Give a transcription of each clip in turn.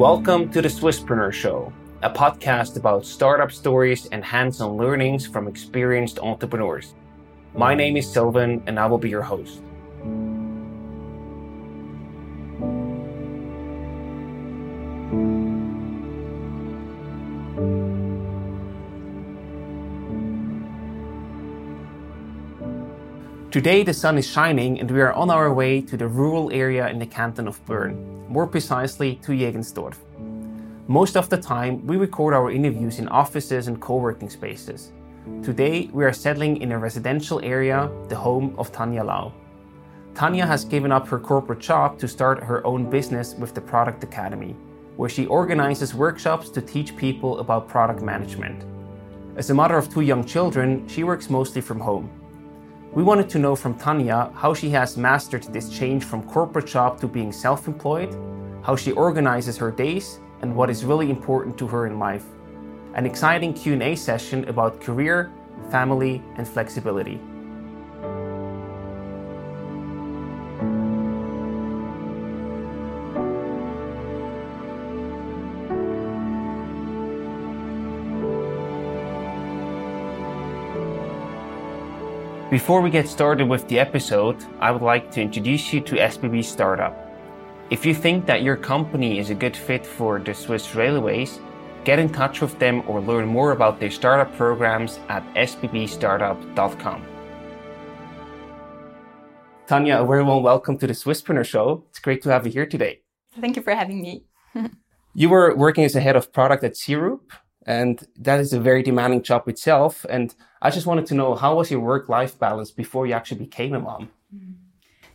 Welcome to the Swisspreneur Show, a podcast about startup stories and hands on learnings from experienced entrepreneurs. My name is Silvan, and I will be your host. Today the sun is shining and we are on our way to the rural area in the canton of Bern, more precisely to Jegenstorf. Most of the time we record our interviews in offices and co-working spaces. Today we are settling in a residential area, the home of Tanya Lau. Tanya has given up her corporate job to start her own business with the Product Academy, where she organizes workshops to teach people about product management. As a mother of two young children, she works mostly from home. We wanted to know from Tanya how she has mastered this change from corporate job to being self employed, how she organizes her days, and what is really important to her in life. An exciting Q&A session about career, family, and flexibility. Before we get started with the episode, I would like to introduce you to SBB Startup. If you think that your company is a good fit for the Swiss Railways, get in touch with them or learn more about their startup programs at sbbstartup.com. Tanya, a very warm welcome to the Swisspreneur Show. It's great to have you here today. Thank you for having me. you were working as a head of product at Syrup, and that is a very demanding job itself. And I just wanted to know how was your work life balance before you actually became a mom?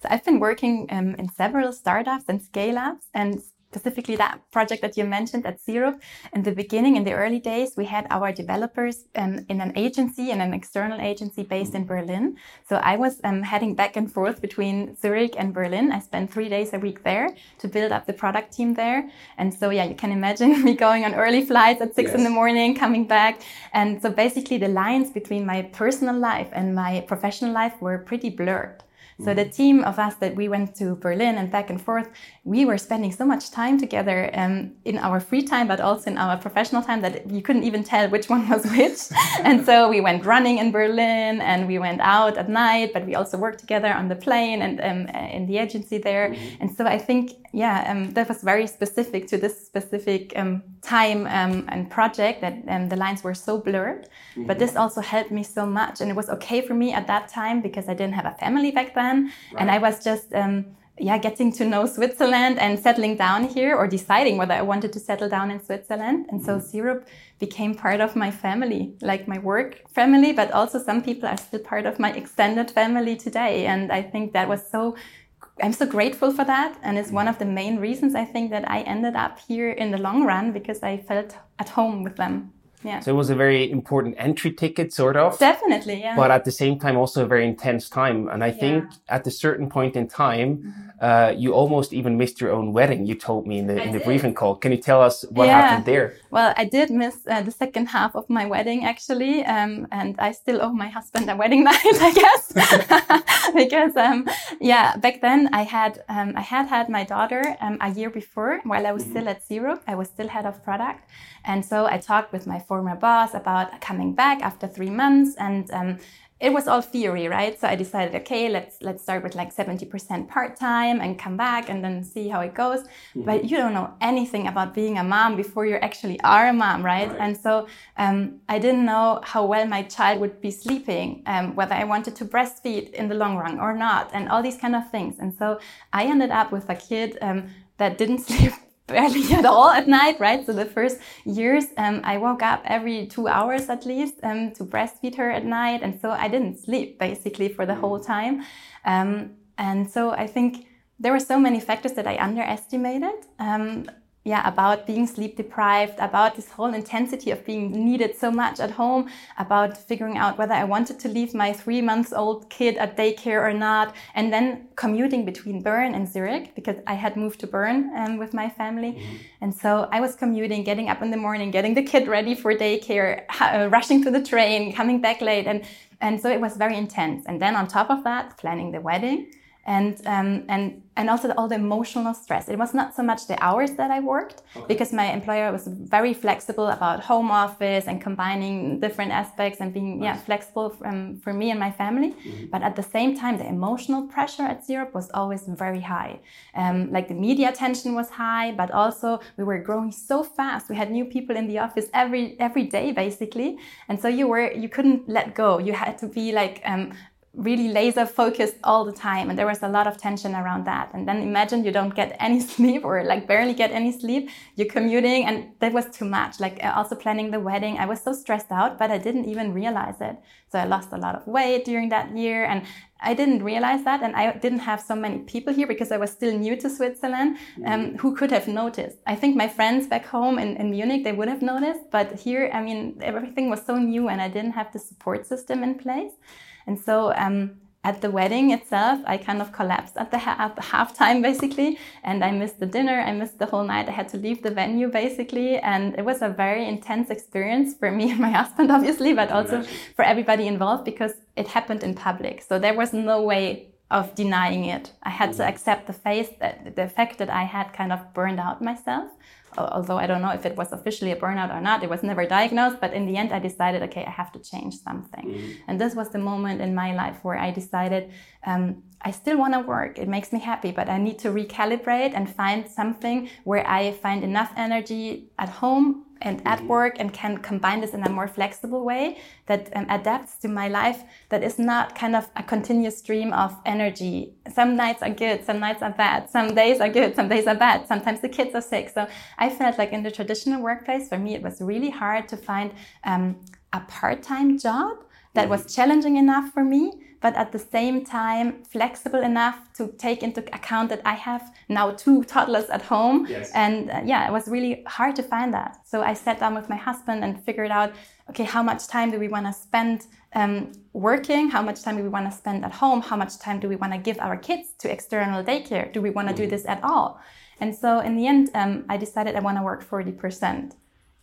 So I've been working um, in several startups and scale ups, and specifically that project that you mentioned at Syrup. In the beginning, in the early days, we had our developers um, in an agency and an external agency based in Berlin. So I was um, heading back and forth between Zurich and Berlin. I spent three days a week there to build up the product team there. And so, yeah, you can imagine me going on early flights at six yes. in the morning, coming back. And so basically the lines between my personal life and my professional life were pretty blurred. So the team of us that we went to Berlin and back and forth, we were spending so much time together um, in our free time, but also in our professional time that you couldn't even tell which one was which. and so we went running in Berlin and we went out at night, but we also worked together on the plane and um, in the agency there. Mm -hmm. And so I think, yeah, um, that was very specific to this specific um, time um, and project that um, the lines were so blurred. Mm -hmm. But this also helped me so much. And it was okay for me at that time because I didn't have a family back then. Right. And I was just, um, yeah, getting to know Switzerland and settling down here or deciding whether I wanted to settle down in Switzerland. And so mm-hmm. Syrup became part of my family, like my work family, but also some people are still part of my extended family today. And I think that was so I'm so grateful for that. And it's one of the main reasons I think that I ended up here in the long run because I felt at home with them. Yeah. So it was a very important entry ticket, sort of. Definitely, yeah. But at the same time, also a very intense time. And I think at a certain point in time, mm-hmm. uh, you almost even missed your own wedding. You told me in the I in the did. briefing call. Can you tell us what yeah. happened there? Well, I did miss uh, the second half of my wedding actually, um, and I still owe my husband a wedding night, I guess, because um, yeah, back then I had um, I had had my daughter um, a year before while I was mm-hmm. still at Syrup. I was still head of product, and so I talked with my former boss about coming back after three months and um, it was all theory, right? So I decided, okay, let's let's start with like 70% part-time and come back and then see how it goes. Mm-hmm. But you don't know anything about being a mom before you actually are a mom, right? right. And so um, I didn't know how well my child would be sleeping, um, whether I wanted to breastfeed in the long run or not, and all these kind of things. And so I ended up with a kid um, that didn't sleep barely at all at night, right? So the first years, um, I woke up every two hours at least um, to breastfeed her at night, and so I didn't sleep basically for the whole time. Um, and so I think there were so many factors that I underestimated. Yeah, about being sleep deprived, about this whole intensity of being needed so much at home, about figuring out whether I wanted to leave my three months old kid at daycare or not, and then commuting between Bern and Zurich because I had moved to Bern um, with my family. Mm -hmm. And so I was commuting, getting up in the morning, getting the kid ready for daycare, uh, rushing to the train, coming back late. And, and so it was very intense. And then on top of that, planning the wedding and um, and and also all the emotional stress. It was not so much the hours that I worked okay. because my employer was very flexible about home office and combining different aspects and being nice. yeah flexible from, for me and my family. Mm-hmm. But at the same time, the emotional pressure at Syrup was always very high. Um, like the media attention was high, but also we were growing so fast. We had new people in the office every every day basically, and so you were you couldn't let go. You had to be like um, really laser focused all the time and there was a lot of tension around that. And then imagine you don't get any sleep or like barely get any sleep. You're commuting and that was too much. Like uh, also planning the wedding i was so stressed out but i didn't even realize it. So i lost a lot of weight during that year and i didn't realize that and i didn't have so many people here because i was still new to switzerland um, mm-hmm. who could have noticed. I think my friends back home in, in munich they would have noticed but here i mean everything was so new and i didn't have the support system in place and so um, at the wedding itself, I kind of collapsed at the, ha- at the halftime basically, and I missed the dinner. I missed the whole night. I had to leave the venue basically, and it was a very intense experience for me and my husband, obviously, but also for everybody involved because it happened in public. So there was no way of denying it. I had to mm-hmm. accept the face that the fact that I had kind of burned out myself although I don't know if it was officially a burnout or not, it was never diagnosed. But in the end, I decided, okay, I have to change something. Mm-hmm. And this was the moment in my life where I decided, um, I still want to work. It makes me happy, but I need to recalibrate and find something where I find enough energy at home and at mm-hmm. work and can combine this in a more flexible way that um, adapts to my life that is not kind of a continuous stream of energy. Some nights are good some nights are bad some days are good some days are bad sometimes the kids are sick. So i felt like in the traditional workplace for me it was really hard to find um, a part-time job that was challenging enough for me but at the same time flexible enough to take into account that I have now two toddlers at home. Yes. And uh, yeah, it was really hard to find that. So I sat down with my husband and figured out, okay, how much time do we want to spend um, working? How much time do we want to spend at home? How much time do we want to give our kids to external daycare? Do we want to mm do this at all? And so in the end, um, I decided I want to work 40%.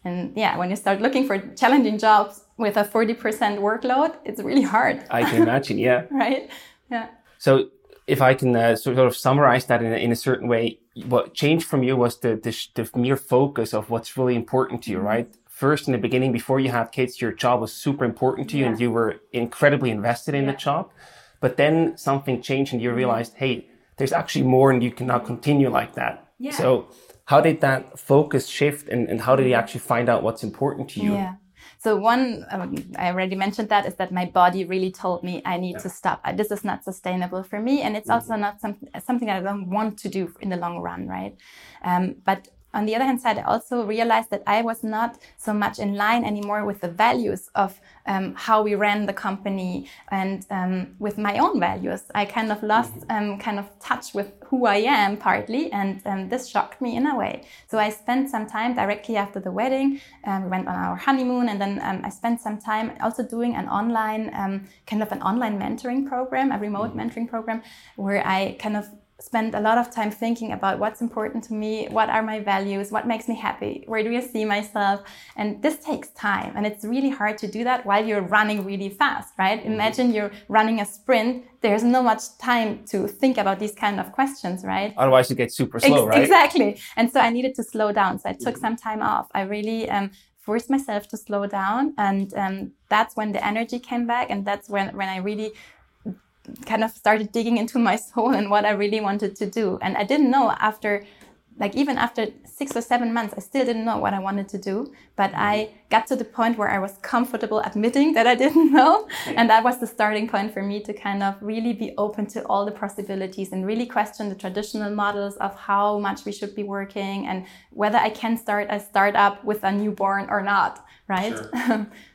And yeah, when you start looking for challenging jobs with a 40% workload, it's really hard. I can imagine, yeah. right? Yeah. So if I can uh, sort of summarize that in a, in a certain way, what changed from you was the, the, the mere focus of what's really important to you, mm-hmm. right? First, in the beginning, before you had kids, your job was super important to you yeah. and you were incredibly invested in yeah. the job. But then something changed and you mm-hmm. realized, hey, there's actually more and you cannot continue like that. Yeah. So how did that focus shift and, and how did you actually find out what's important to you? Yeah. So one, um, I already mentioned that is that my body really told me I need yeah. to stop. This is not sustainable for me, and it's mm-hmm. also not some, something I don't want to do in the long run, right? Um, but on the other hand side, I also realized that I was not so much in line anymore with the values of um, how we ran the company and um, with my own values. I kind of lost mm-hmm. um, kind of touch with who I am partly, and um, this shocked me in a way. So I spent some time directly after the wedding. Um, we went on our honeymoon, and then um, I spent some time also doing an online kind of an online mentoring program, a remote mm-hmm. mentoring program, where I kind of spend a lot of time thinking about what's important to me, what are my values, what makes me happy, where do I see myself? And this takes time. And it's really hard to do that while you're running really fast, right? Mm-hmm. Imagine you're running a sprint. There's no much time to think about these kind of questions, right? Otherwise you get super slow, Ex- right? Exactly. And so I needed to slow down. So I took mm-hmm. some time off. I really, um, forced myself to slow down and um, that's when the energy came back and that's when, when i really kind of started digging into my soul and what I really wanted to do. And I didn't know after, like, even after six or seven months, I still didn't know what I wanted to do. But mm-hmm. I got to the point where I was comfortable admitting that I didn't know. And that was the starting point for me to kind of really be open to all the possibilities and really question the traditional models of how much we should be working and whether I can start a startup with a newborn or not, right? Sure.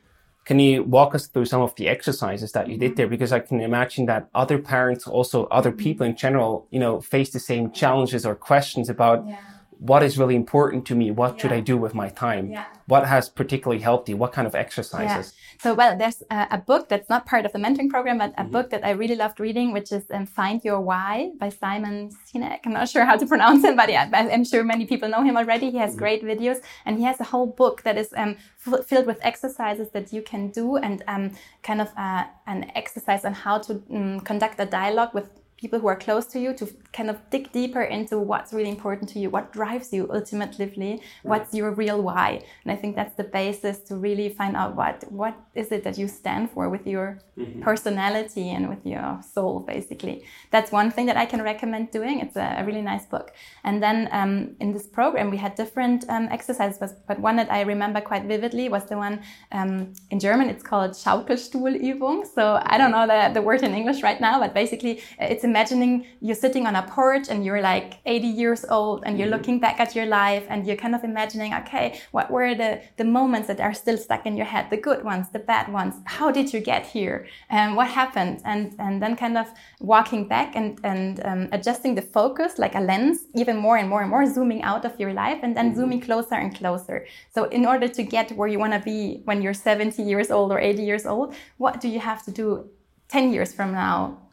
Can you walk us through some of the exercises that you did mm-hmm. there? Because I can imagine that other parents, also other people mm-hmm. in general, you know, face the same challenges or questions about yeah what is really important to me? What yeah. should I do with my time? Yeah. What has particularly helped you? What kind of exercises? Yeah. So, well, there's a, a, book that's not part of the mentoring program, but a mm-hmm. book that I really loved reading, which is um, Find Your Why by Simon Sinek. I'm not sure how to pronounce him, but yeah, I'm sure many people know him already. He has mm-hmm. great videos and he has a whole book that is um, f- filled with exercises that you can do and um, kind of uh, an exercise on how to um, conduct a dialogue with people who are close to you to kind of dig deeper into what's really important to you, what drives you ultimately, what's your real why. And I think that's the basis to really find out what what is it that you stand for with your mm-hmm. personality and with your soul, basically. That's one thing that I can recommend doing. It's a, really nice book. And then um, in this program, we had different um, exercises, but one that I remember quite vividly was the one um, in German. It's called Schaukelstuhlübung. So I don't know the, the word in English right now, but basically it's imagining you're sitting on a porch and you're like 80 years old and you're mm-hmm. looking back at your life and you're kind of imagining, okay, what were the, the moments that are still stuck in your head, the good ones, the bad ones? How did you get here? And what happened? And, and then kind of walking back and, and um, adjusting the focus like a lens, even more and more and more, zooming out of your life and then mm-hmm. zooming closer and closer. So in order to get where you want to be when you're 70 years old or 80 years old, what do you have to do 10 years from now Mm,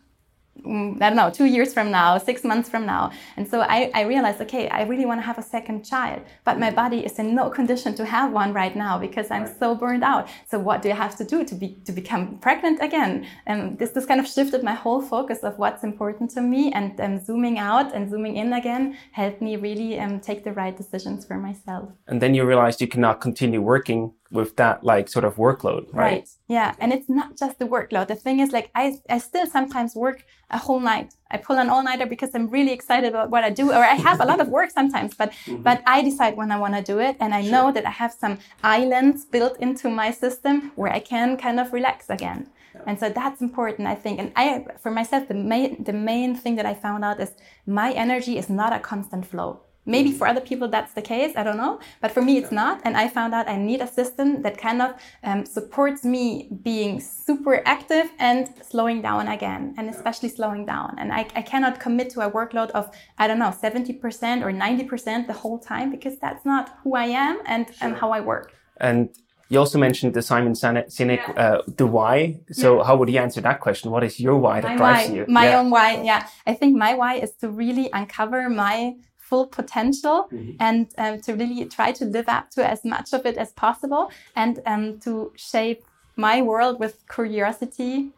I don't know, two years from now, six months from now. And so I, I realized, okay, I really want to have a second child, but my body is in no condition to have one right now because I'm right. so burned out. So what do I have to do to be to become pregnant again? And this this kind of shifted my whole focus of what's important to me, and um, zooming out and zooming in again helped me really um, take the right decisions for myself. And then you realized you cannot continue working with that like sort of workload, right? Right. Yeah. And it's not just the workload. The thing is like I I still sometimes work a whole night. I pull an all-nighter because I'm really excited about what I do, or I have a lot of work sometimes, but mm-hmm. but I decide when I want to do it. And I sure. know that I have some islands built into my system where I can kind of relax again. Yeah. And so that's important, I think. And I, for myself, the main, the main thing that I found out is my energy is not a constant flow. Maybe for other people that's the case, I don't know. But for me, it's not. And I found out I need a system that kind of um, supports me being super active and slowing down again, and especially slowing down. And I, I cannot commit to a workload of, I don't know, 70% or 90% the whole time because that's not who I am and, sure. and how I work. And you also mentioned the Simon Sinek, yeah. uh, the why. So yeah. how would you answer that question? What is your why that my drives why, you? My yeah. own why. Yeah. I think my why is to really uncover my full potential mm-hmm. and um, to really try to live up to as much of it as possible and um, to shape my world with curiosity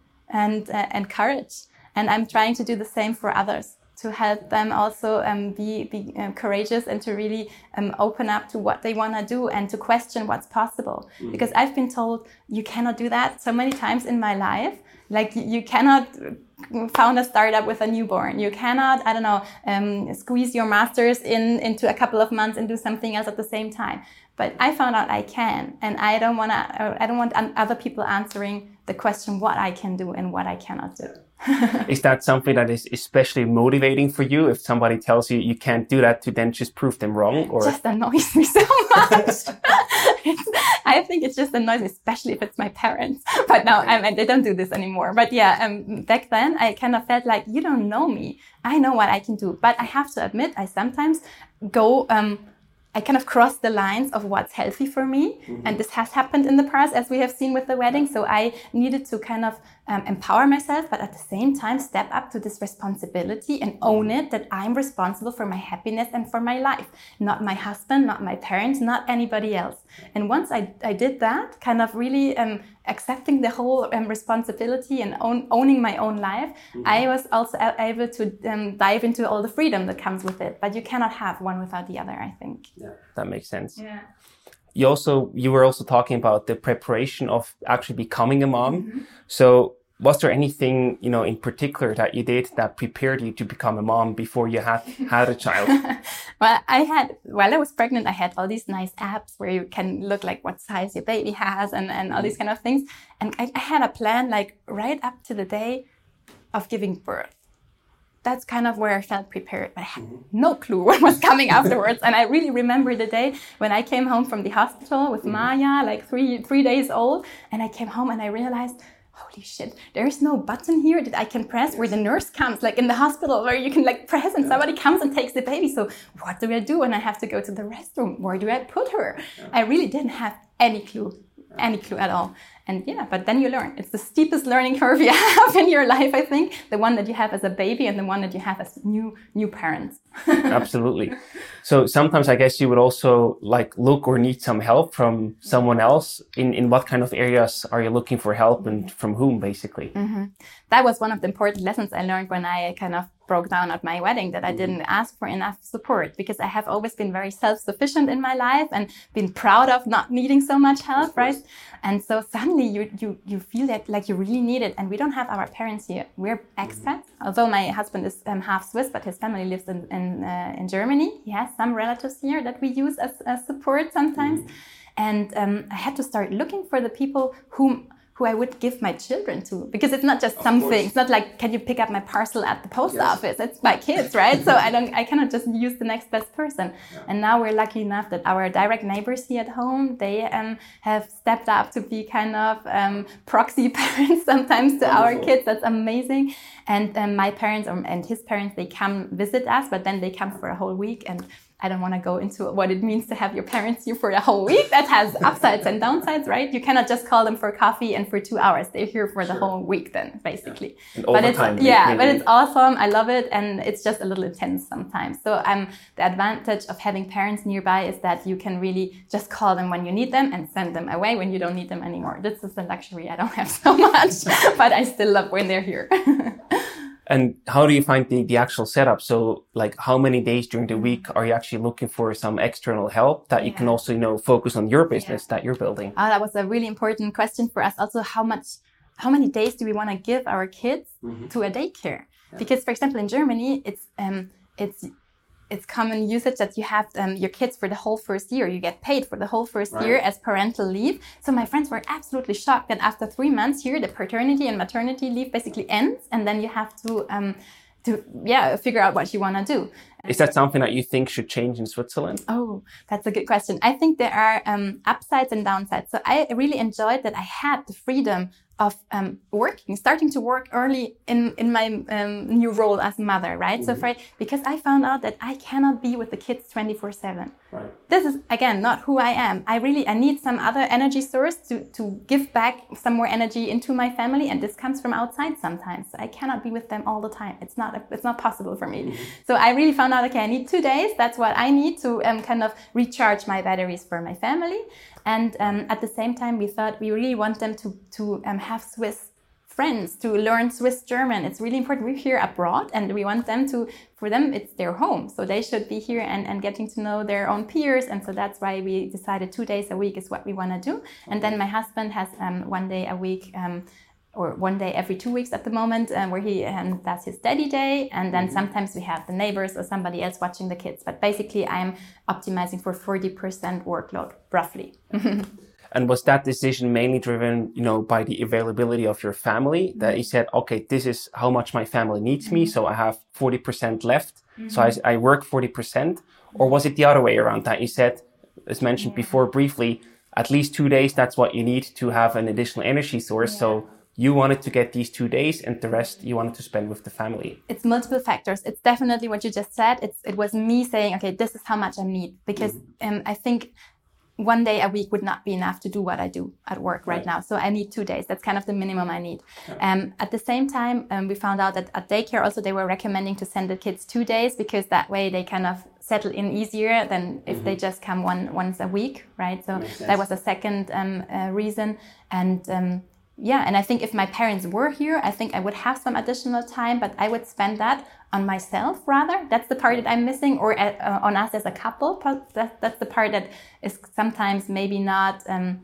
and uh, and courage and i'm trying to do the same for others to help them also um, be, be uh, courageous and to really um, open up to what they want to do and to question what's possible. Mm. Because I've been told you cannot do that so many times in my life. Like you cannot found a startup with a newborn. You cannot, I don't know, um, squeeze your masters in into a couple of months and do something else at the same time. But I found out I can, and I don't want to. I don't want other people answering the question what I can do and what I cannot do. is that something that is especially motivating for you if somebody tells you you can't do that to then just prove them wrong or? Just annoys me so much. I think it's just annoys me especially if it's my parents. But now I mean, they don't do this anymore. But yeah um, back then i kind of felt like you don't know me. I know what i can do. But i have to admit i sometimes go um, I kind of cross the lines of what's healthy for me. Mm-hmm. And this has happened in the past, as we have seen with the wedding. So I needed to kind of um, empower myself, but at the same time, step up to this responsibility and own it that I'm responsible for my happiness and for my life, not my husband, not my parents, not anybody else. And once I, I did that, kind of really um, accepting the whole um, responsibility and own, owning my own life, mm-hmm. I was also able to um, dive into all the freedom that comes with it. But you cannot have one without the other, I think. Yeah, that makes sense. Yeah you also you were also talking about the preparation of actually becoming a mom. Mm-hmm. So was there anything you know in particular that you did that prepared you to become a mom before you had had a child well i had while i was pregnant i had all these nice apps where you can look like what size your baby has and, and all these mm-hmm. kind of things and I, I had a plan like right up to the day of giving birth that's kind of where I felt prepared, but I had mm-hmm. no clue what was coming afterwards. and I really remember the day when I came home from the hospital with mm-hmm. Maya, like three three days old, and I came home and I realized, holy shit, there is no button here that I can press where the nurse comes, like in the hospital, where you can like press and somebody comes and takes the baby. So what do I do when I have to go to the restroom? Where do I put her? I really didn't have any clue, any clue at all. And yeah, but then you learn. It's the steepest learning curve you have in your life, I think. The one that you have as a baby and the one that you have as new new parents. Absolutely. So sometimes I guess you would also like look or need some help from someone else. In in what kind of areas are you looking for help and from whom basically? Mm -hmm. That was one of the important lessons I learned when I kind of broke down at my wedding that I mm-hmm. didn't ask for enough support because I have always been very self-sufficient in my life and been proud of not needing so much help, right? And so suddenly you you you feel that like you really need it. And we don't have our parents here. We're expats. Although my husband is um, half Swiss, but his family lives in in, uh, in Germany. He has some relatives here that we use as, as support sometimes. Mm. And um, I had to start looking for the people whom who I would give my children to because it's not just something. It's not like can you pick up my parcel at the post yes. office? It's my kids, right? so I don't I cannot just use the next best person. Yeah. And now we're lucky enough that our direct neighbors here at home they um, have stepped up to be kind of um, proxy parents sometimes to Wonderful. our kids. That's amazing. And um, my parents and his parents they come visit us, but then they come for a whole week and I don't want to go into what it means to have your parents here for a whole week. That has upsides and downsides, right? You cannot just call them for coffee and for two hours. They're here for the sure. whole week then, basically. Yeah. but it's yeah, but it's awesome. I love it, and it's just a little intense sometimes. So um, the advantage of having parents nearby is that you can really just call them when you need them and send them away when you don't need them anymore. This is a luxury I don't have so much, but I still love when they're here. And how do you find the, the actual setup? So like how many days during the week are you actually looking for some external help that you can also, you know, focus on your business yeah. that you're building? Oh, that was a really important question for us. Also, how much, how many days do we want to give our kids mm -hmm. to a daycare? Yeah. Because for example, in Germany, it's, um, it's it's common usage that you have um, your kids for the whole first year. You get paid for the whole first right. year as parental leave. So my friends were absolutely shocked that after three months here, the paternity and maternity leave basically ends, and then you have to um, to yeah figure out what you want to do. Is that something that you think should change in Switzerland? Oh, that's a good question. I think there are um, upsides and downsides. So I really enjoyed that I had the freedom of um, working, starting to work early in, in my um, new role as mother, right? Mm-hmm. So for, because I found out that I cannot be with the kids 24 seven. Right. This is again, not who I am. I really, I need some other energy source to, to give back some more energy into my family. And this comes from outside sometimes. So I cannot be with them all the time. It's not, it's not possible for me. Mm-hmm. So I really found out, okay, I need two days. That's what I need to um, kind of recharge my batteries for my family. And um, at the same time, we thought we really want them to, to um, have Swiss friends to learn Swiss German. It's really important. We're here abroad and we want them to, for them, it's their home. So they should be here and, and getting to know their own peers. And so that's why we decided two days a week is what we want to do. And then my husband has um, one day a week um, or one day every two weeks at the moment um, where he and that's his daddy day and then mm-hmm. sometimes we have the neighbors or somebody else watching the kids but basically i'm optimizing for 40% workload roughly and was that decision mainly driven you know by the availability of your family that you said okay this is how much my family needs me mm-hmm. so i have 40% left mm-hmm. so I, I, work 40% or was it the other way around that you said as mentioned yeah. before briefly at least two days that's what you need to have an additional energy source yeah. so you wanted to get these two days and the rest you wanted to spend with the family it's multiple factors it's definitely what you just said it's it was me saying okay this is how much i need because mm-hmm. um, i think one day a week would not be enough to do what I do at work right, right. now. So I need two days. That's kind of the minimum I need. Yeah. Um, at the same time, um, we found out that at daycare also they were recommending to send the kids two days because that way they kind of settle in easier than if mm-hmm. they just come one once a week, right? So that was a second um, uh, reason. And um, yeah, and I think if my parents were here, I think I would have some additional time, but I would spend that on myself rather. That's the part that I'm missing, or at, uh, on us as a couple. That, that's the part that is sometimes maybe not um,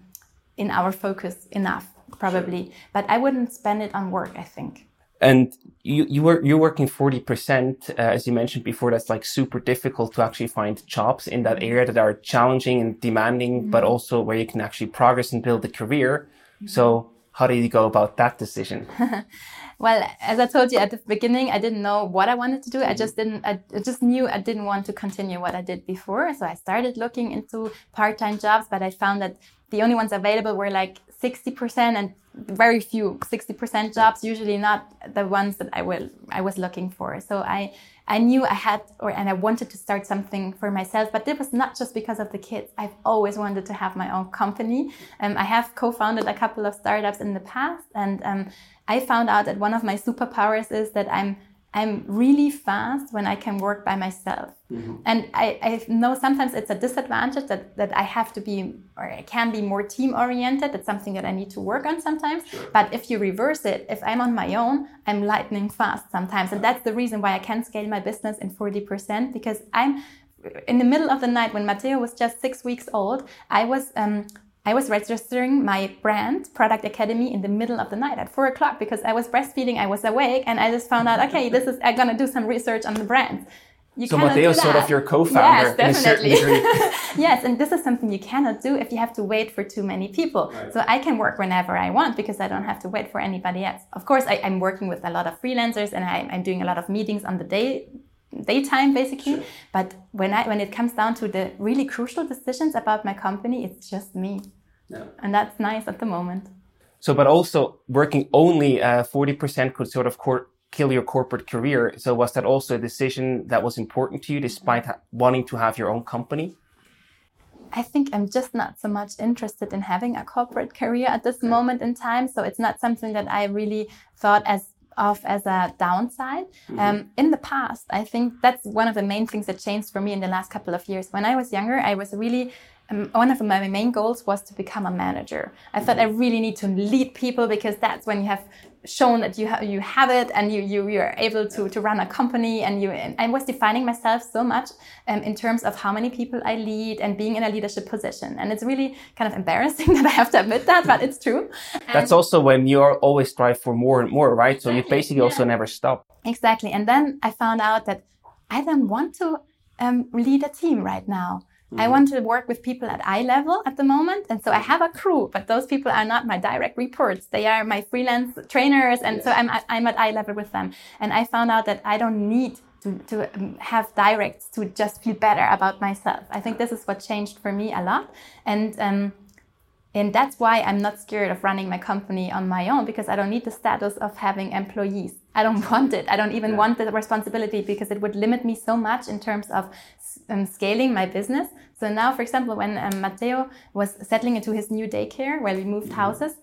in our focus enough, probably. Sure. But I wouldn't spend it on work. I think. And you you were you're working forty percent, uh, as you mentioned before. That's like super difficult to actually find jobs in that area that are challenging and demanding, mm -hmm. but also where you can actually progress and build a career. Mm -hmm. So how did you go about that decision? well, as I told you at the beginning, I didn't know what I wanted to do. I mm-hmm. just didn't, I just knew I didn't want to continue what I did before. So I started looking into part time jobs, but I found that the only ones available were like 60% and very few 60% jobs usually not the ones that i will i was looking for so i i knew i had or and i wanted to start something for myself but it was not just because of the kids. I've always wanted to have my own company. Um, i have co-founded a couple of startups in the past and um, i found out that one of my superpowers is that i'm I'm really fast when I can work by myself. Mm-hmm. And I, I, know sometimes it's a disadvantage that, that I have to be, or I can be more team oriented. It's something that I need to work on sometimes. Sure. But if you reverse it, if I'm on my own, I'm lightning fast sometimes. And that's the reason why I can scale my business in 40% because I'm in the middle of the night when Matteo was just six weeks old, I was um, I was registering my brand, Product Academy, in the middle of the night at four o'clock because I was breastfeeding. I was awake, and I just found out, okay, this is I'm gonna do some research on the brand. You so Matteo's sort of your co-founder. Yes, definitely. yes, and this is something you cannot do if you have to wait for too many people. Right. So I can work whenever I want because I don't have to wait for anybody else. Of course, I, am working with a lot of freelancers and I, I'm doing a lot of meetings on the day daytime basically sure. but when i when it comes down to the really crucial decisions about my company it's just me yeah. and that's nice at the moment so but also working only uh, 40% could sort of cor- kill your corporate career so was that also a decision that was important to you despite ha- wanting to have your own company I think I'm just not so much interested in having a corporate career at this moment in time. So it's not something that I really thought as of as a downside. Mm-hmm. Um, in the past, I think that's one of the main things that changed for me in the last couple of years. When I was younger, I was really um, one of my main goals was to become a manager. I thought I really need to lead people because that's when you have shown that you have you have it and you you you're able to to run a company and you and I was defining myself so much um, in terms of how many people I lead and being in a leadership position and it's really kind of embarrassing that I have to admit that but it's true. And That's also when you are always strive for more and more, right? So you basically yeah. also never stop. Exactly, and then I found out that I don't want to um, lead a team right now. I want to work with people at eye level at the moment. And so I have a crew, but those people are not my direct reports. They are my freelance trainers. And yes. so I'm, I'm at eye level with them. And I found out that I don't need to, to um, have directs to just feel better about myself. I think this is what changed for me a lot. And, um, and that's why I'm not scared of running my company on my own because I don't need the status of having employees. I don't want it. I don't even yeah. want the responsibility because it would limit me so much in terms of um, scaling my business. So now, for example, when um, Matteo was settling into his new daycare where we moved mm-hmm. houses,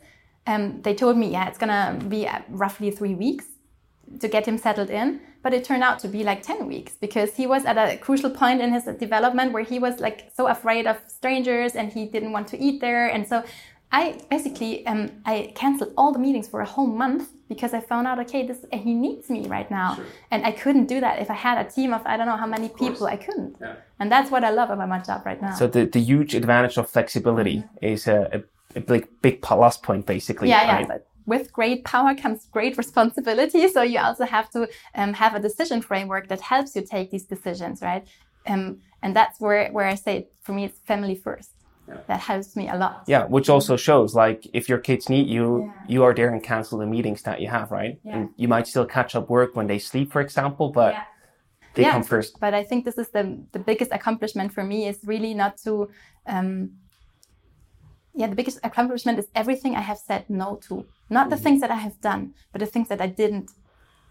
um, they told me, yeah, it's gonna be uh, roughly three weeks to get him settled in. But it turned out to be like 10 weeks because he was at a crucial point in his development where he was like so afraid of strangers and he didn't want to eat there. And so I basically um, I canceled all the meetings for a whole month because I found out okay this he needs me right now sure. and I couldn't do that if I had a team of I don't know how many people I couldn't yeah. and that's what I love about my job right now. So the, the huge advantage of flexibility mm-hmm. is a, a, a big big plus point basically. Yeah, yeah. But with great power comes great responsibility. So you also have to um, have a decision framework that helps you take these decisions, right? Um, and that's where where I say for me it's family first yeah. that helps me a lot. Yeah, which also shows like if your kids need you, yeah. you are there and cancel the meetings that you have, right? Yeah. And you might still catch up work when they sleep, for example, but they come first. But I think this is the the biggest accomplishment for me is really not to um, yeah, the biggest accomplishment is everything I have said no to. Not the mm-hmm. things that I have done, but the things that I didn't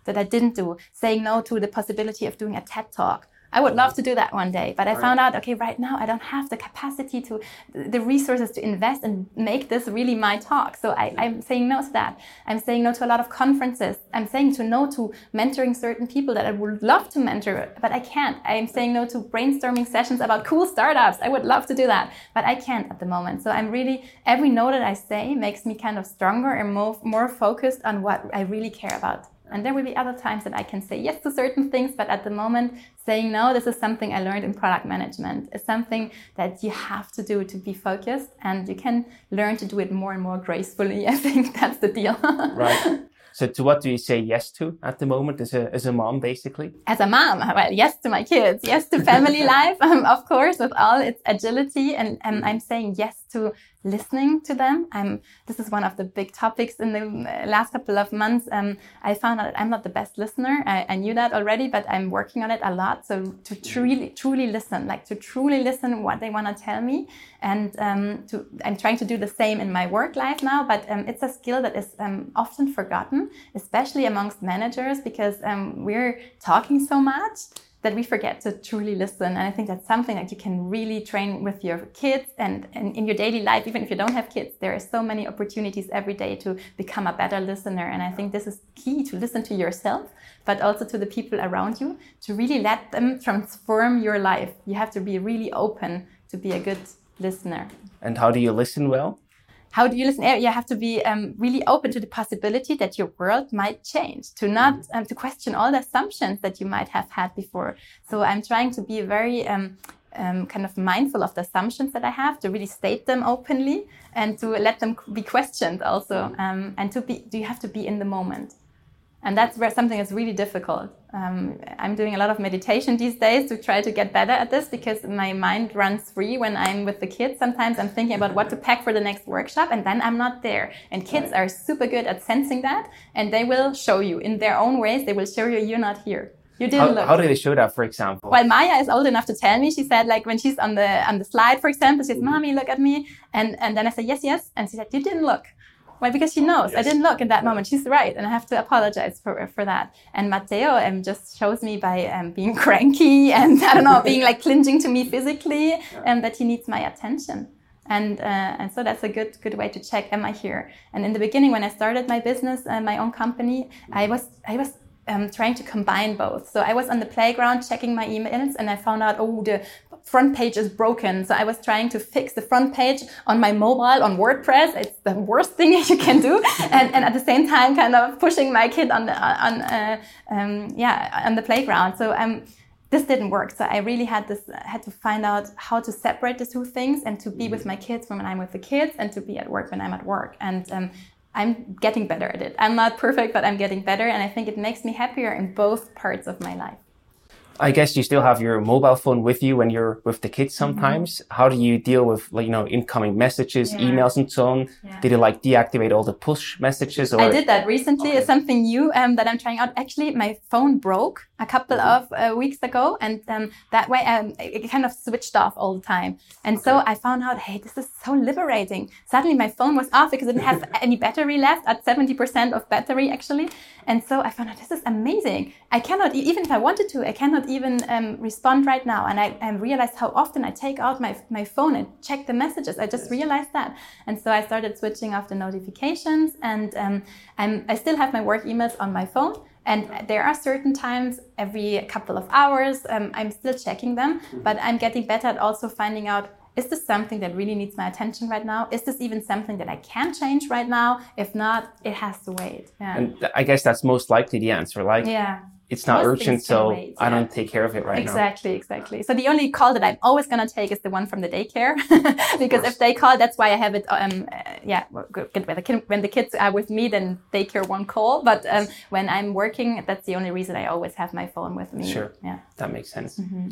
that I didn't do. Saying no to the possibility of doing a TED talk I would love to do that one day, but I found out, okay, right now I don't have the capacity to, the resources to invest and make this really my talk. So I, am saying no to that. I'm saying no to a lot of conferences. I'm saying to no to mentoring certain people that I would love to mentor, but I can't. I'm saying no to brainstorming sessions about cool startups. I would love to do that, but I can't at the moment. So I'm really, every no that I say makes me kind of stronger and more, more focused on what I really care about. And there will be other times that I can say yes to certain things, but at the moment, saying no, this is something I learned in product management. It's something that you have to do to be focused, and you can learn to do it more and more gracefully. I think that's the deal. right. So, to what do you say yes to at the moment as a, as a mom, basically? As a mom, well, yes to my kids, yes to family life, um, of course, with all its agility. And um, I'm saying yes to listening to them. I'm, this is one of the big topics in the uh, last couple of months. Um, I found out I'm not the best listener. I, I, knew that already, but I'm working on it a lot. So to truly, truly listen, like to truly listen what they want to tell me. And um, to, I'm trying to do the same in my work life now, but um, it's a skill that is um, often forgotten, especially amongst managers because um, we're talking so much that we forget to truly listen. And I think that's something that you can really train with your kids and, and in your daily life, even if you don't have kids, there are so many opportunities every day to become a better listener. And I think this is key to listen to yourself, but also to the people around you to really let them transform your life. You have to be really open to be a good listener. And how do you listen well? How do you listen? You have to be um, really open to the possibility that your world might change, to not mm-hmm. um, to question all the assumptions that you might have had before. So I'm trying to be very um, um, kind of mindful of the assumptions that I have, to really state them openly, and to let them be questioned also, mm-hmm. um, and to be. Do you have to be in the moment? And that's where something is really difficult. Um, I'm doing a lot of meditation these days to try to get better at this because my mind runs free when I'm with the kids. Sometimes I'm thinking about what to pack for the next workshop and then I'm not there. And kids are super good at sensing that and they will show you in their own ways. They will show you you're not here. You didn't how, look. How do they show that, for example? Well, Maya is old enough to tell me. She said, like, when she's on the on the slide, for example, she says, "Mommy, look at me," and and then I said, "Yes, yes," and she said, "You didn't look." Why? Because she knows. Yes. I didn't look in that moment. She's right, and I have to apologize for for that. And Matteo um, just shows me by um, being cranky and I don't know, being like clinging to me physically, and um, that he needs my attention. And uh, and so that's a good good way to check. Am I here? And in the beginning, when I started my business, uh, my own company, I was I was um, trying to combine both. So I was on the playground checking my emails and I found out, oh, the front page is broken. So I was trying to fix the front page on my mobile on WordPress. It's the worst thing you can do. And, and at the same time, kind of pushing my kid on the, on, uh, um, yeah, on the playground. So, um, this didn't work. So I really had this, had to find out how to separate the two things and to be with my kids when I'm with the kids and to be at work when I'm at work. And um, I'm getting better at it. I'm not perfect, but I'm getting better. And I think it makes me happier in both parts of my life. I guess you still have your mobile phone with you when you're with the kids mm-hmm. sometimes. Mm-hmm. How do you deal with like you know incoming messages, yeah. emails, and so on? Yeah. Did you like deactivate all the push messages? Or? I did that recently. Okay. It's something new um, that I'm trying out. Actually, my phone broke a couple mm-hmm. of uh, weeks ago, and um, that way um, it kind of switched off all the time. And okay. so I found out, hey, this is so liberating. Suddenly my phone was off because it didn't have any battery left at 70% of battery actually. And so I found out this is amazing. I cannot even if I wanted to, I cannot even um, respond right now. And I, I, realized how often I take out my, my phone and check the messages. I just realized that. And so I started switching off the notifications and um, I'm, I still have my work emails on my phone. And there are certain times every couple of hours, um, I'm still checking them, but I'm getting better at also finding out is this something that really needs my attention right now? Is this even something that I can change right now? If not, it has to wait. Yeah. And I guess that's most likely the answer. Like, yeah it's not urgent, so wait, I don't take care of it right exactly, now. Exactly, exactly. So the only call that I'm always gonna take is the one from the daycare, because if they call, that's why I have it. Um, uh, yeah, when the, kid, when the kids are with me, then daycare won't call. But um, when I'm working, that's the only reason I always have my phone with me. Sure. Yeah, that makes sense. Mm-hmm.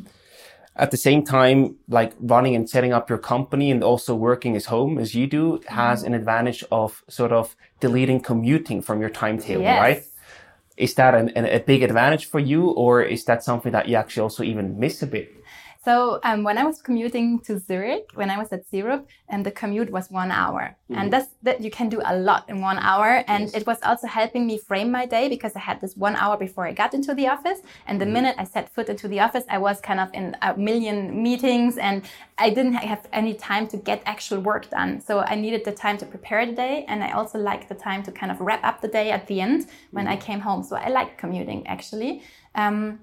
At the same time, like running and setting up your company and also working as home as you do has mm-hmm. an advantage of sort of deleting commuting from your timetable, yes. right? Is that an, an, a big advantage for you or is that something that you actually also even miss a bit so um, when I was commuting to Zurich, when I was at Zurich, and the commute was one hour, mm. and that's that you can do a lot in one hour, and yes. it was also helping me frame my day because I had this one hour before I got into the office, and the mm. minute I set foot into the office, I was kind of in a million meetings, and I didn't have any time to get actual work done. So I needed the time to prepare the day, and I also liked the time to kind of wrap up the day at the end when mm. I came home. So I like commuting actually. Um,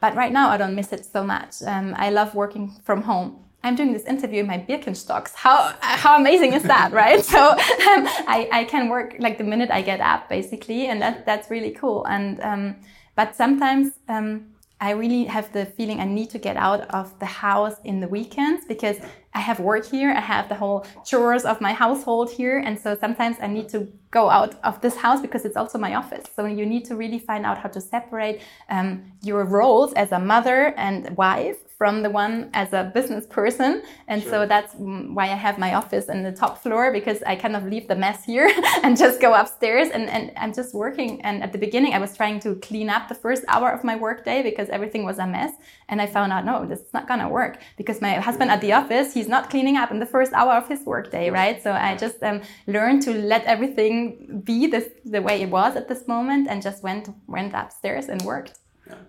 but right now, I don't miss it so much. Um, I love working from home. I'm doing this interview in my Birkenstocks. How how amazing is that, right? So um, I, I can work like the minute I get up, basically, and that that's really cool. And um, but sometimes um, I really have the feeling I need to get out of the house in the weekends because I have work here. I have the whole chores of my household here. And so sometimes I need to go out of this house because it's also my office. So you need to really find out how to separate um, your roles as a mother and wife from the one as a business person. And sure. so that's why I have my office in the top floor because I kind of leave the mess here and just go upstairs and, and I'm just working. And at the beginning, I was trying to clean up the first hour of my workday because everything was a mess. And I found out, no, this is not going to work because my husband at the office, he's not cleaning up in the first hour of his workday, right? So I just um, learned to let everything be this, the way it was at this moment and just went, went upstairs and worked.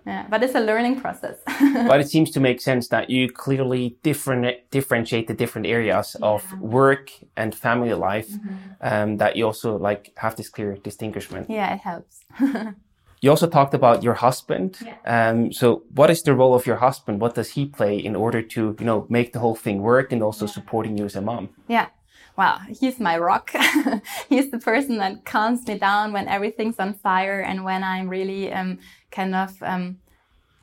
Yeah. but it's a learning process. but it seems to make sense that you clearly different differentiate the different areas yeah. of work and family life. Mm-hmm. Um, that you also like have this clear distinguishment. Yeah, it helps. you also talked about your husband. Yeah. Um, so what is the role of your husband? What does he play in order to you know make the whole thing work and also supporting you as a mom? Yeah wow, he's my rock. he's the person that calms me down when everything's on fire and when I'm really um, kind of um,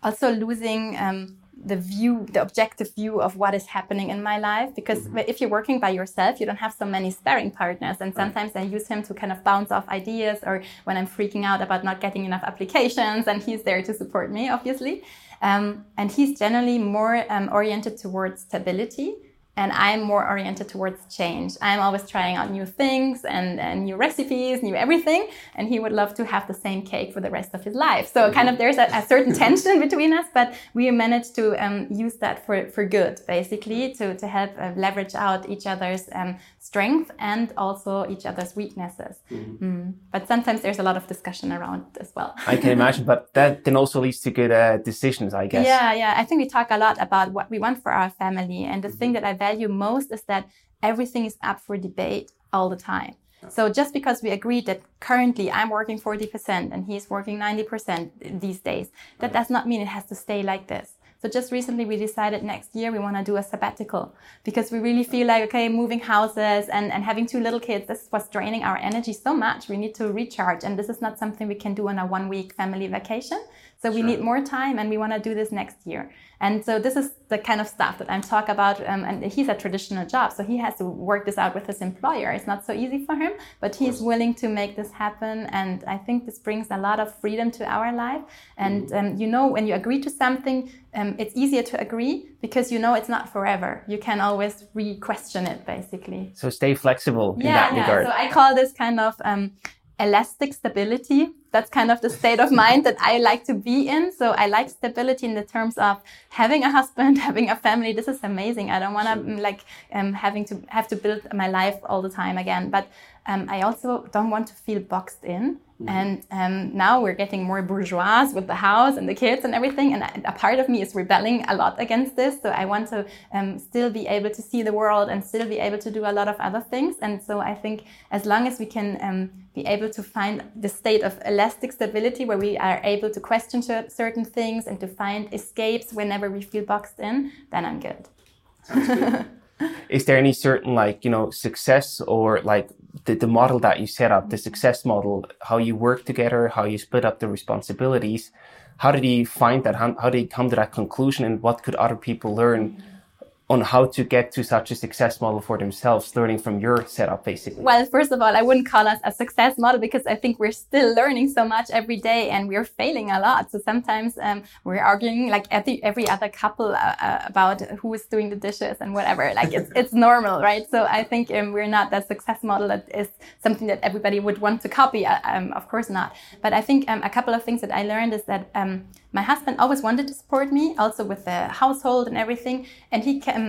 also losing um, the view, the objective view of what is happening in my life. Because mm-hmm. if you're working by yourself, you don't have so many sparring partners. And sometimes I use him to kind of bounce off ideas or when I'm freaking out about not getting enough applications and he's there to support me, obviously. Um, and he's generally more um, oriented towards stability and I'm more oriented towards change. I'm always trying out new things and, and, new recipes, new everything. And he would love to have the same cake for the rest of his life. So kind of there's a, a certain tension between us, but we managed to um, use that for, for good, basically, to, to help uh, leverage out each other's um, strength and also each other's weaknesses. Mm-hmm. Mm. But sometimes there's a lot of discussion around as well. I can imagine, but that then also leads to good uh, decisions, I guess. Yeah, yeah. I think we talk a lot about what we want for our family. And the mm-hmm. thing that I value most is that everything is up for debate all the time. So just because we agreed that currently I'm working 40% and he's working 90% these days, that does not mean it has to stay like this. So just recently we decided next year we want to do a sabbatical because we really feel like, okay, moving houses and, and having two little kids, this was draining our energy so much. We need to recharge. And this is not something we can do on a one week family vacation. So we need more time and we want to do this next year. And so this is the kind of stuff that I'm talking about. Um, and he's a traditional job, so he has to work this out with his employer. It's not so easy for him, but he's willing to make this happen. And I think this brings a lot of freedom to our life. And mm-hmm. um, you know, when you agree to something, um, it's easier to agree because you know it's not forever. You can always re-question it, basically. So stay flexible in yeah, that yeah. regard. So I call this kind of um, elastic stability. That's kind of the state of mind that I like to be in. So I like stability in the terms of having a husband, having a family. This is amazing. I don't want to mm, like um, having to have to build my life all the time again. But um, I also don't want to feel boxed in. Mm-hmm. And um, now we're getting more bourgeois with the house and the kids and everything. And a, part of me is rebelling a lot against this. So I want to um, still be able to see the world and still be able to do a lot of other things. And so I think as long as we can um, be able to find the state of elastic stability where we are able to question certain things and to find escapes whenever we feel boxed in, then I'm good. good. is there any certain like you know success or like the, the model that you set up the mm-hmm. success model how you work together how you split up the responsibilities how did you find that how, how did you come to that conclusion and what could other people learn mm-hmm. On how to get to such a success model for themselves, learning from your setup, basically? Well, first of all, I wouldn't call us a success model because I think we're still learning so much every day and we're failing a lot. So sometimes um, we're arguing like every, every other couple uh, uh, about who is doing the dishes and whatever. Like it's, it's normal, right? So I think um, we're not that success model that is something that everybody would want to copy. Uh, um, of course not. But I think um, a couple of things that I learned is that um, my husband always wanted to support me, also with the household and everything. And he came,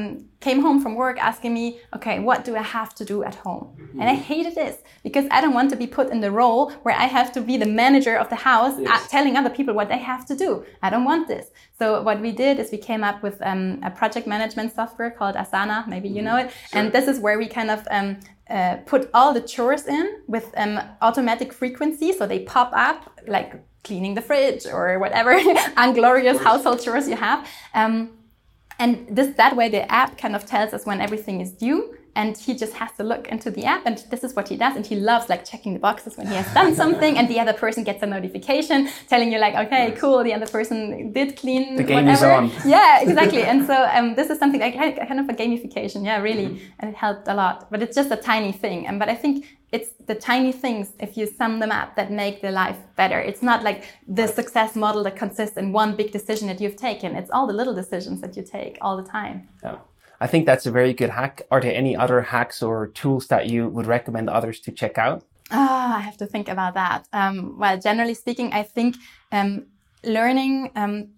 came home from work asking me, okay, what do I have to do at home? Mm-hmm. And I hated this because I don't want to be put in the role where I have to be the manager of the house, yes. telling other people what they have to do. I don't want this. So what we did is we came up with um, a project management software called Asana. Maybe you know it. Sure. And this is where we kind of um, uh, put all the chores in with um, automatic frequency, so they pop up like cleaning the fridge or whatever unglorious household chores you have. Um, and this that way the app kind of tells us when everything is due and he just has to look into the app and this is what he does and he loves like checking the boxes when he has done something and the other person gets a notification telling you like okay cool the other person did clean the game whatever. is on yeah exactly and so um, this is something like kind of a gamification yeah really mm-hmm. and it helped a lot but it's just a tiny thing and but i think it's the tiny things if you sum them up that make the life better it's not like the success model that consists in one big decision that you've taken it's all the little decisions that you take all the time yeah. I think that's a very good hack. Are there any other hacks or tools that you would recommend others to check out? Ah, I have to think about that. Um, well, generally speaking, I think um, learning um,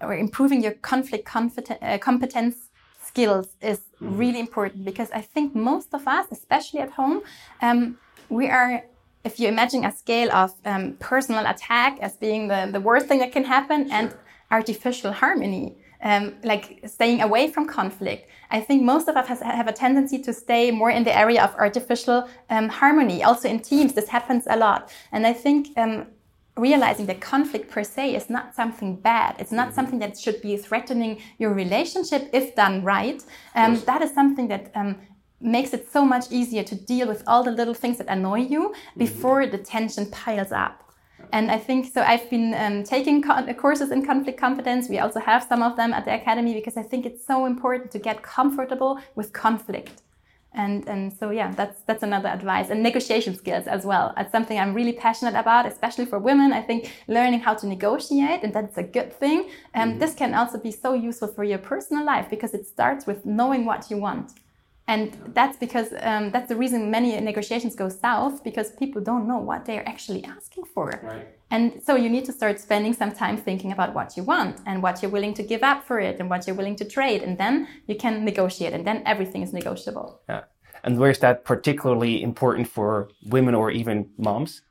or improving your conflict uh, competence skills is mm-hmm. really important because I think most of us, especially at home, um, we are if you imagine a scale of um, personal attack as being the, the worst thing that can happen and artificial harmony um, like staying away from conflict. I think most of us has, have a tendency to stay more in the area of artificial um, harmony. Also in teams, this happens a lot. And I think um, realizing that conflict per se is not something bad. It's not mm-hmm. something that should be threatening your relationship if done right. Um, that is something that um, makes it so much easier to deal with all the little things that annoy you mm-hmm. before the tension piles up. And I think so. I've been um, taking courses in conflict competence. We also have some of them at the academy because I think it's so important to get comfortable with conflict. And and so yeah, that's that's another advice. And negotiation skills as well. It's something I'm really passionate about, especially for women. I think learning how to negotiate and that's a good thing. And mm-hmm. this can also be so useful for your personal life because it starts with knowing what you want. And that's because um, that's the reason many negotiations go south because people don't know what they're actually asking for. Right. And so you need to start spending some time thinking about what you want and what you're willing to give up for it and what you're willing to trade. And then you can negotiate and then everything is negotiable. Yeah. And where's that particularly important for women or even moms?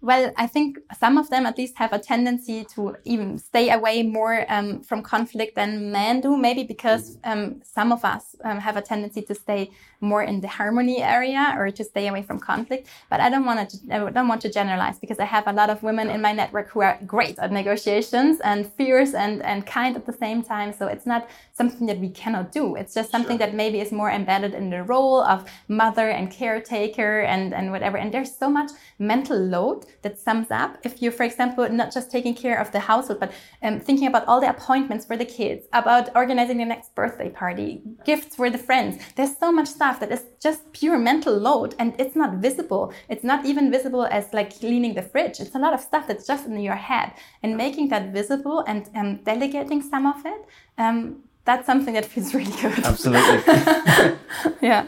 Well, I think some of them at least have a tendency to even stay away more um, from conflict than men do, maybe because mm-hmm. um, some of us um, have a tendency to stay more in the harmony area or to stay away from conflict. But I don't want to, I don't want to generalize because I have a lot of women in my network who are great at negotiations and fierce and, and kind at the same time. So it's not something that we cannot do. It's just something sure. that maybe is more embedded in the role of mother and caretaker and, and whatever. And there's so much mental load that sums up if you, for example, not just taking care of the household, but um, thinking about all the appointments for the kids, about organizing the next birthday party, gifts for the friends. There's so much stuff that is just pure mental load and it's not visible. It's not even visible as like cleaning the fridge. It's a lot of stuff that's just in your head and making that visible and um, delegating some of it. Um, that's something that feels really good. Absolutely. yeah.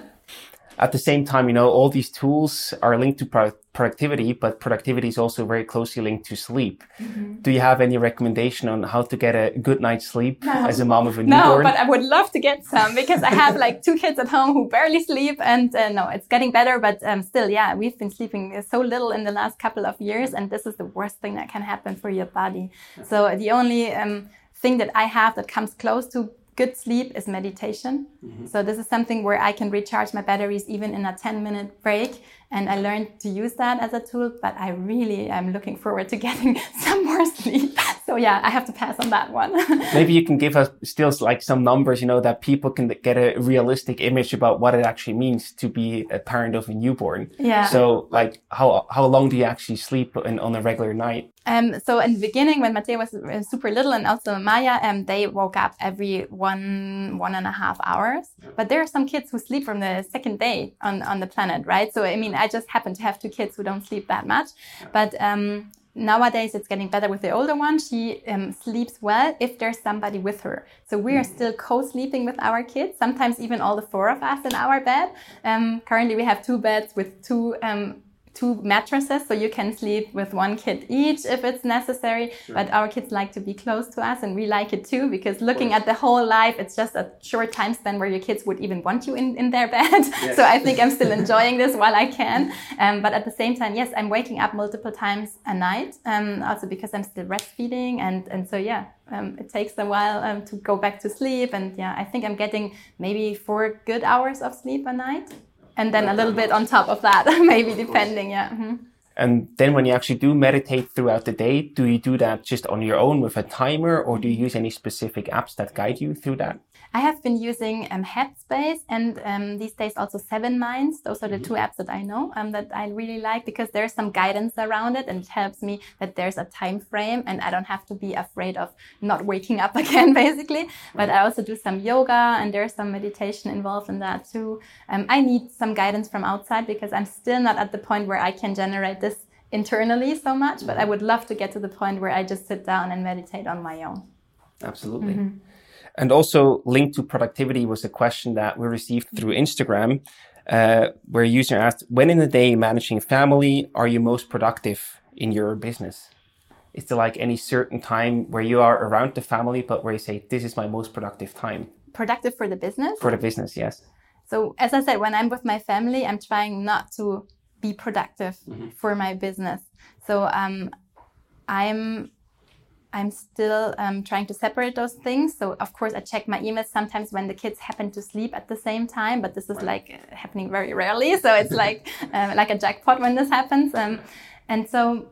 At the same time, you know, all these tools are linked to pro- productivity, but productivity is also very closely linked to sleep. Mm-hmm. Do you have any recommendation on how to get a good night's sleep no. as a mom of a newborn? No, but I would love to get some because I have like two kids at home who barely sleep, and uh, no, it's getting better, but um, still, yeah, we've been sleeping so little in the last couple of years, and this is the worst thing that can happen for your body. So the only um, thing that I have that comes close to good sleep is meditation. Mm-hmm. So this is something where I can recharge my batteries even in a 10 minute break. And I learned to use that as a tool, but I really am looking forward to getting some more sleep. So yeah, I have to pass on that one. Maybe you can give us still like some numbers, you know, that people can get a realistic image about what it actually means to be a parent of a newborn. Yeah. So like how, how long do you actually sleep in, on a regular night? Um, so in the beginning, when Mateo was uh, super little and also Maya, um, they woke up every one, one and a half hours. But there are some kids who sleep from the second day on, on the planet, right? So, I mean, I just happen to have two kids who don't sleep that much. But, um, nowadays it's getting better with the older one. She um, sleeps well if there's somebody with her. So we are still co-sleeping with our kids. Sometimes even all the four of us in our bed. Um, currently we have two beds with two um, two mattresses so you can sleep with one kid each if it's necessary. Sure. but our kids like to be close to us and we like it too because looking at the whole life it's just a short time span where your kids would even want you in, in their bed. Yes. so i think i'm still enjoying this while i can. Um, but at the same time yes i'm waking up multiple times a night um, also because i'm still breastfeeding and and so yeah um, it takes a while um, to go back to sleep. And yeah i think i'm getting maybe four good hours of sleep a night and then a little bit on top of that, maybe depending. Yeah. Mm-hmm. And then when you actually do meditate throughout the day, do you do that just on your own with a timer or do you use any specific apps that guide you through that? I have been using um, Headspace and um, these days also Seven Minds. Those are the mm -hmm. two apps that I know um, that I really like because there's some guidance around it and it helps me that there's a time frame and I don't have to be afraid of not waking up again, basically. But I also do some yoga and there's some meditation involved in that too. Um, I need some guidance from outside because I'm still not at the point where I can generate this internally so much, but I would love to get to the point where I just sit down and meditate on my own. Absolutely. Mm -hmm. And also linked to productivity was a question that we received through Instagram, uh, where a user asked, when in the day managing family are you most productive in your business? Is there like any certain time where you are around the family, but where you say, this is my most productive time? Productive for the business? For the business, yes. So as I said, when I'm with my family, I'm trying not to be productive mm-hmm. for my business. So um, I'm I'm still um, trying to separate those things. So of course I check my emails sometimes when the kids happen to sleep at the same time, but this is like happening very rarely. So it's like uh, like a jackpot when this happens. Um, and so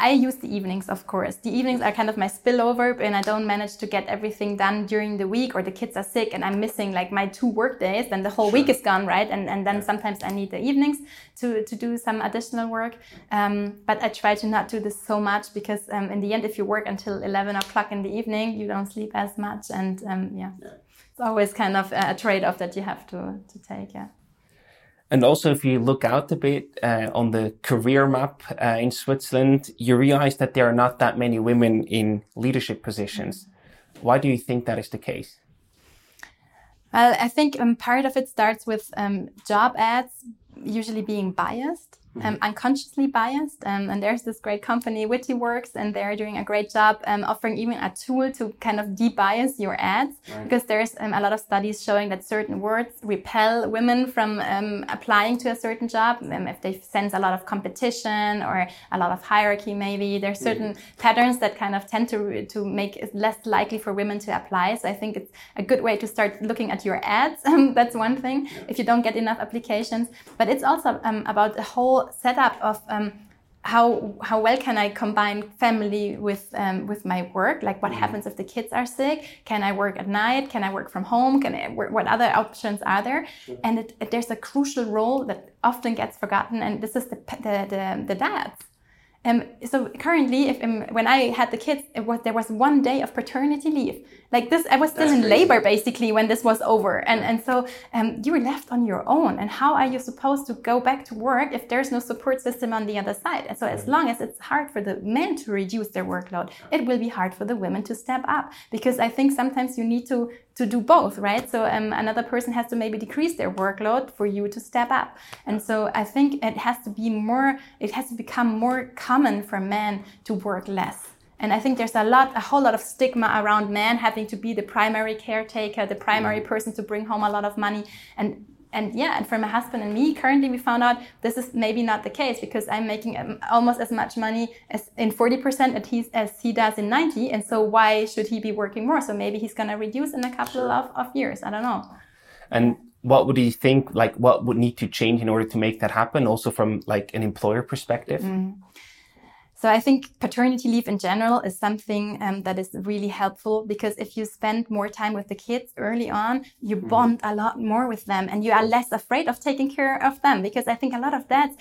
I use the evenings, of course. The evenings are kind of my spillover and I don't manage to get everything done during the week or the kids are sick and I'm missing like my two work days, then the whole sure. week is gone, right? And, and then sometimes I need the evenings to, to do some additional work. Um, but I try to not do this so much because um, in the end, if you work until 11 o'clock in the evening, you don't sleep as much. And um, yeah. yeah, it's always kind of a trade-off that you have to, to take, yeah. And also, if you look out a bit uh, on the career map uh, in Switzerland, you realize that there are not that many women in leadership positions. Why do you think that is the case? Well, I think um, part of it starts with um, job ads usually being biased um, unconsciously biased. Um, and there's this great company, WittyWorks, and they're doing a great job um, offering even a tool to kind of debias your ads right. because there's um, a lot of studies showing that certain words repel women from um, applying to a certain job. Um, if they sense a lot of competition or a lot of hierarchy, maybe there's certain patterns that kind of tend to to make it less likely for women to apply. So I think it's a good way to start looking at your ads. that's one thing. If you don't get enough applications, but it's also about the whole setup of um, how how well can I combine family with um, with my work? Like, what mm. happens if the kids are sick? Can I work at night? Can I work from home? Can I work, what other options are there? And it, it, there's a crucial role that often gets forgotten, and this is the the the, the dads. Um, so currently, if um, when I had the kids, it was there was one day of paternity leave. Like this, I was still That's in crazy. labor basically when this was over, and and so um, you were left on your own. And how are you supposed to go back to work if there's no support system on the other side? And so as long as it's hard for the men to reduce their workload, it will be hard for the women to step up because I think sometimes you need to to do both, right? So um, another person has to maybe decrease their workload for you to step up. And so I think it has to be more, it has to become more common for men to work less. And I think there's a lot, a whole lot of stigma around men having to be the primary caretaker, the primary person to bring home a lot of money. And and yeah, and for my husband and me, currently we found out this is maybe not the case because I'm making um, almost as much money as in 40% as he, as he does in 90. And so why should he be working more? So maybe he's going to reduce in a couple sure. of, of years. I don't know. And what would you think, like what would need to change in order to make that happen? Also from like an employer perspective? Mm. So I think paternity leave in general is something um, that is really helpful because if you spend more time with the kids early on, you mm-hmm. bond a lot more with them and you are less afraid of taking care of them. Because I think a lot of dads,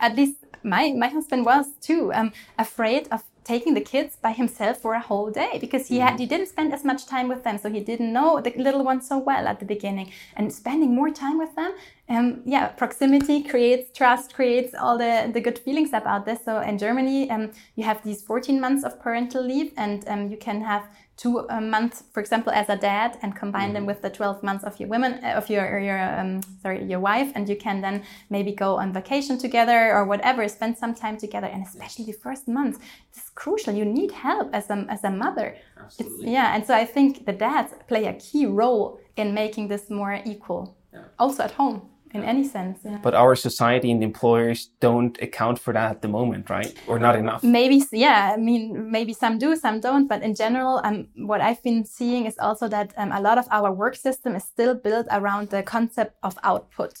at least my, my husband was too, um, afraid of taking the kids by himself for a whole day because he had mm-hmm. he didn't spend as much time with them. So he didn't know the little ones so well at the beginning. And spending more time with them um, yeah proximity creates trust creates all the, the good feelings about this. So in germany um, you have these 14 months of parental leave and um, you can have two a month, for example, as a dad, and combine mm. them with the 12 months of your women, uh, of your your um, sorry your wife, and you can then maybe go on vacation together or whatever, spend some time together, and especially the first months, it's crucial. You need help as a as a mother. Absolutely. yeah, and so I think the dads play a key role in making this more equal, yeah. also at home in any sense. Yeah. But our society and employers don't account for that at the moment, right? Or not enough. Maybe, yeah. I mean, maybe some do, some don't. But in general, um, what I've been seeing is also that um, a lot of our work system is still built around the concept of output.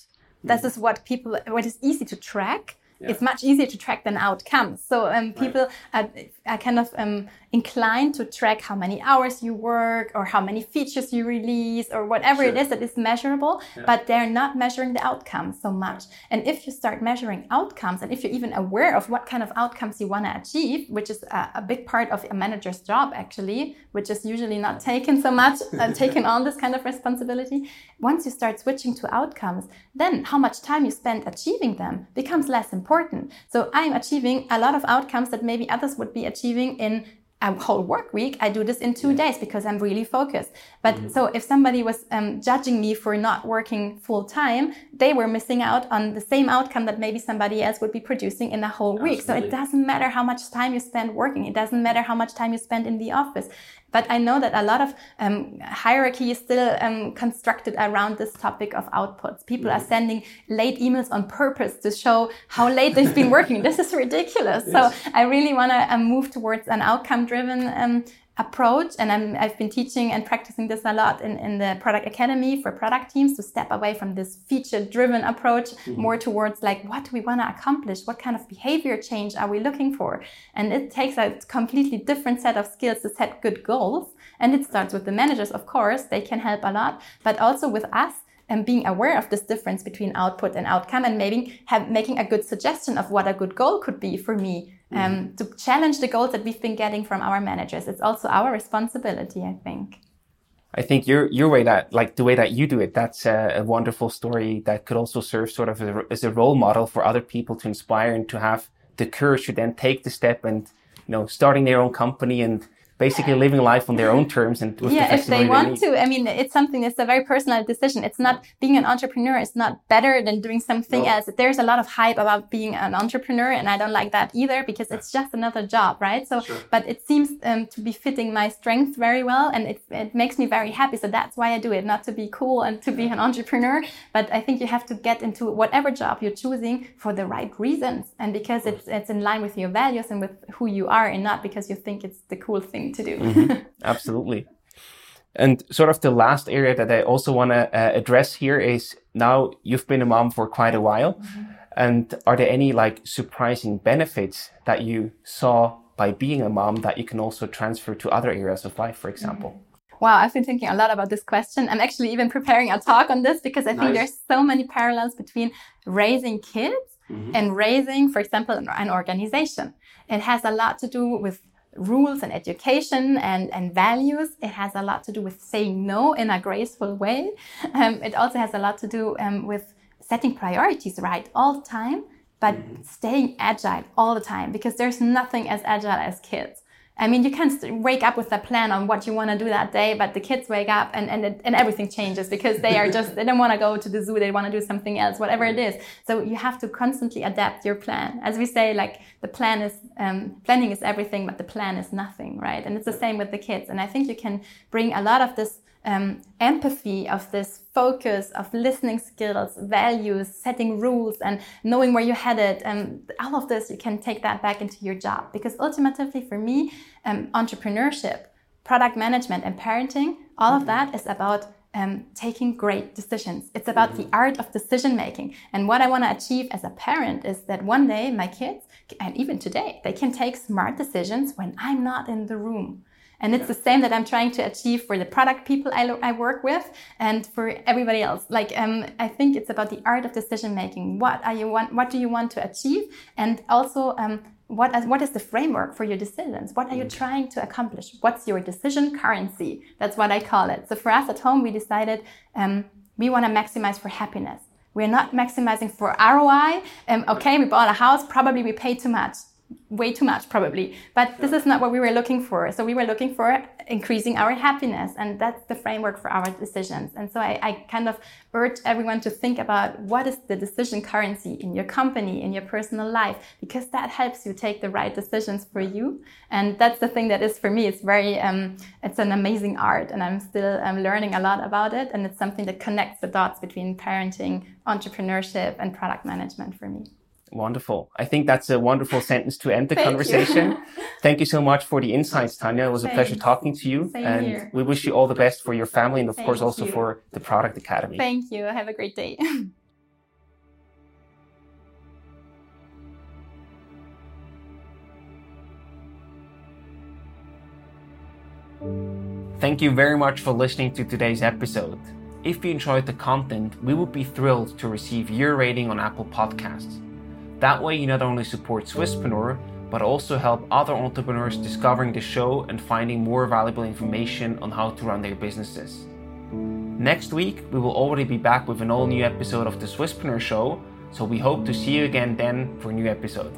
Mm. This is what people, what is easy to track. Yeah. It's much easier to track than outcomes. So um, people right. are, are, kind of um, inclined to track how many hours you work or how many features you release or whatever sure. it is that is measurable, yeah. but they're not measuring the outcomes so much. And if you start measuring outcomes and if you're even aware of what kind of outcomes you want to achieve, which is a, a, big part of a manager's job actually, which is usually not taken so much, uh, taken on this kind of responsibility. Once you start switching to outcomes, then how much time you spend achieving them becomes less important. So I'm achieving a lot of outcomes that maybe others would be achieving in a whole work week, I do this in two days because I'm really focused. But mm-hmm. so if somebody was um, judging me for not working full time, they were missing out on the same outcome that maybe somebody else would be producing in a whole Absolutely. week. So it doesn't matter how much time you spend working. It doesn't matter how much time you spend in the office. But I know that a lot of um, hierarchy is still um, constructed around this topic of outputs. People are sending late emails on purpose to show how late they've been working. this is ridiculous. Yes. So I really want to um, move towards an outcome driven um, approach. And i have been teaching and practicing this a lot in, in the product academy for product teams to step away from this feature driven approach mm-hmm. more towards like, what do we want to accomplish? What kind of behavior change are we looking for? And it takes a completely different set of skills to set good goals. And it starts with the managers, of course, they can help a lot, but also with us and being aware of this difference between output and outcome and maybe have, making a good suggestion of what a good goal could be for me um, mm-hmm. to challenge the goals that we've been getting from our managers. It's also our responsibility, I think. I think your your way that like the way that you do it, that's a, a wonderful story that could also serve sort of a, as a role model for other people to inspire and to have the courage to then take the step and you know starting their own company and basically living life on their own terms and yeah, if they want to. I mean, it's something that's a very personal decision. It's not being an entrepreneur is not better than doing something no. else. There's a lot of hype about being an entrepreneur, and I don't like that either because it's just another job, right? So, sure. but it seems um, to be fitting my strength very well, and it it makes me very happy. So that's why I do it, not to be cool and to be an entrepreneur, but I think you have to get into whatever job you're choosing for the right reasons, and because it's it's in line with your values and with who you are, and not because you think it's the cool thing to do. mm-hmm. Absolutely. And sort of the last area that I also want to uh, address here is now you've been a mom for quite a while. Mm-hmm. And are there any like surprising benefits that you saw by being a mom that you can also transfer to other areas of life, for example? Mm-hmm. Wow, I've been thinking a lot about this question. I'm actually even preparing a talk on this because I nice. think there's so many parallels between raising kids mm-hmm. and raising, for example, an organization. It has a lot to do with rules and education and, and values. It has a lot to do with saying no in a graceful way. Um, it also has a lot to do um, with setting priorities right all the time, but mm-hmm. staying agile all the time because there's nothing as agile as kids. I mean, you can wake up with a plan on what you want to do that day, but the kids wake up and, and, and everything changes because they are just, they don't want to go to the zoo. They want to do something else, whatever it is. So you have to constantly adapt your plan. As we say, like the plan is, um, planning is everything, but the plan is nothing, right? And it's the same with the kids. And I think you can bring a lot of this um, empathy, of this focus, of listening skills, values, setting rules, and knowing where you're headed, and all of this, you can take that back into your job. Because ultimately, for me, um, entrepreneurship, product management, and parenting, all of that is about um, taking great decisions. It's about the art of decision making. And what I want to achieve as a parent is that one day my kids, and even today, they can take smart decisions when I'm not in the room. And it's the same that I'm trying to achieve for the product people I, I work with and for everybody else. Like, um, I think it's about the art of decision making. What are you want? What do you want to achieve? And also, um, what, what is the framework for your decisions? What are you mm. trying to accomplish? What's your decision currency? That's what I call it. So for us at home, we decided um, we want to maximize for happiness. We're not maximizing for ROI. Um, okay, we bought a house, probably we paid too much way too much probably. But this is not what we were looking for. So we were looking for increasing our happiness and that's the framework for our decisions. And so I, I, kind of urge everyone to think about what is the decision currency in your company in your personal life because that helps you take the right decisions for you. And that's the thing that is for me it's very um, it's an amazing art and i'm still um, learning a lot about it and it's something that connects the dots between parenting entrepreneurship and product management for me Wonderful. I think that's a wonderful sentence to end the Thank conversation. You. Thank you so much for the insights, Tanya. It was Thanks. a pleasure talking to you. Same and here. we wish you all the best for your family and, of Thank course, also you. for the Product Academy. Thank you. Have a great day. Thank you very much for listening to today's episode. If you enjoyed the content, we would be thrilled to receive your rating on Apple Podcasts. That way, you not only support Swisspreneur, but also help other entrepreneurs discovering the show and finding more valuable information on how to run their businesses. Next week, we will already be back with an all new episode of the Swisspreneur Show, so we hope to see you again then for a new episode.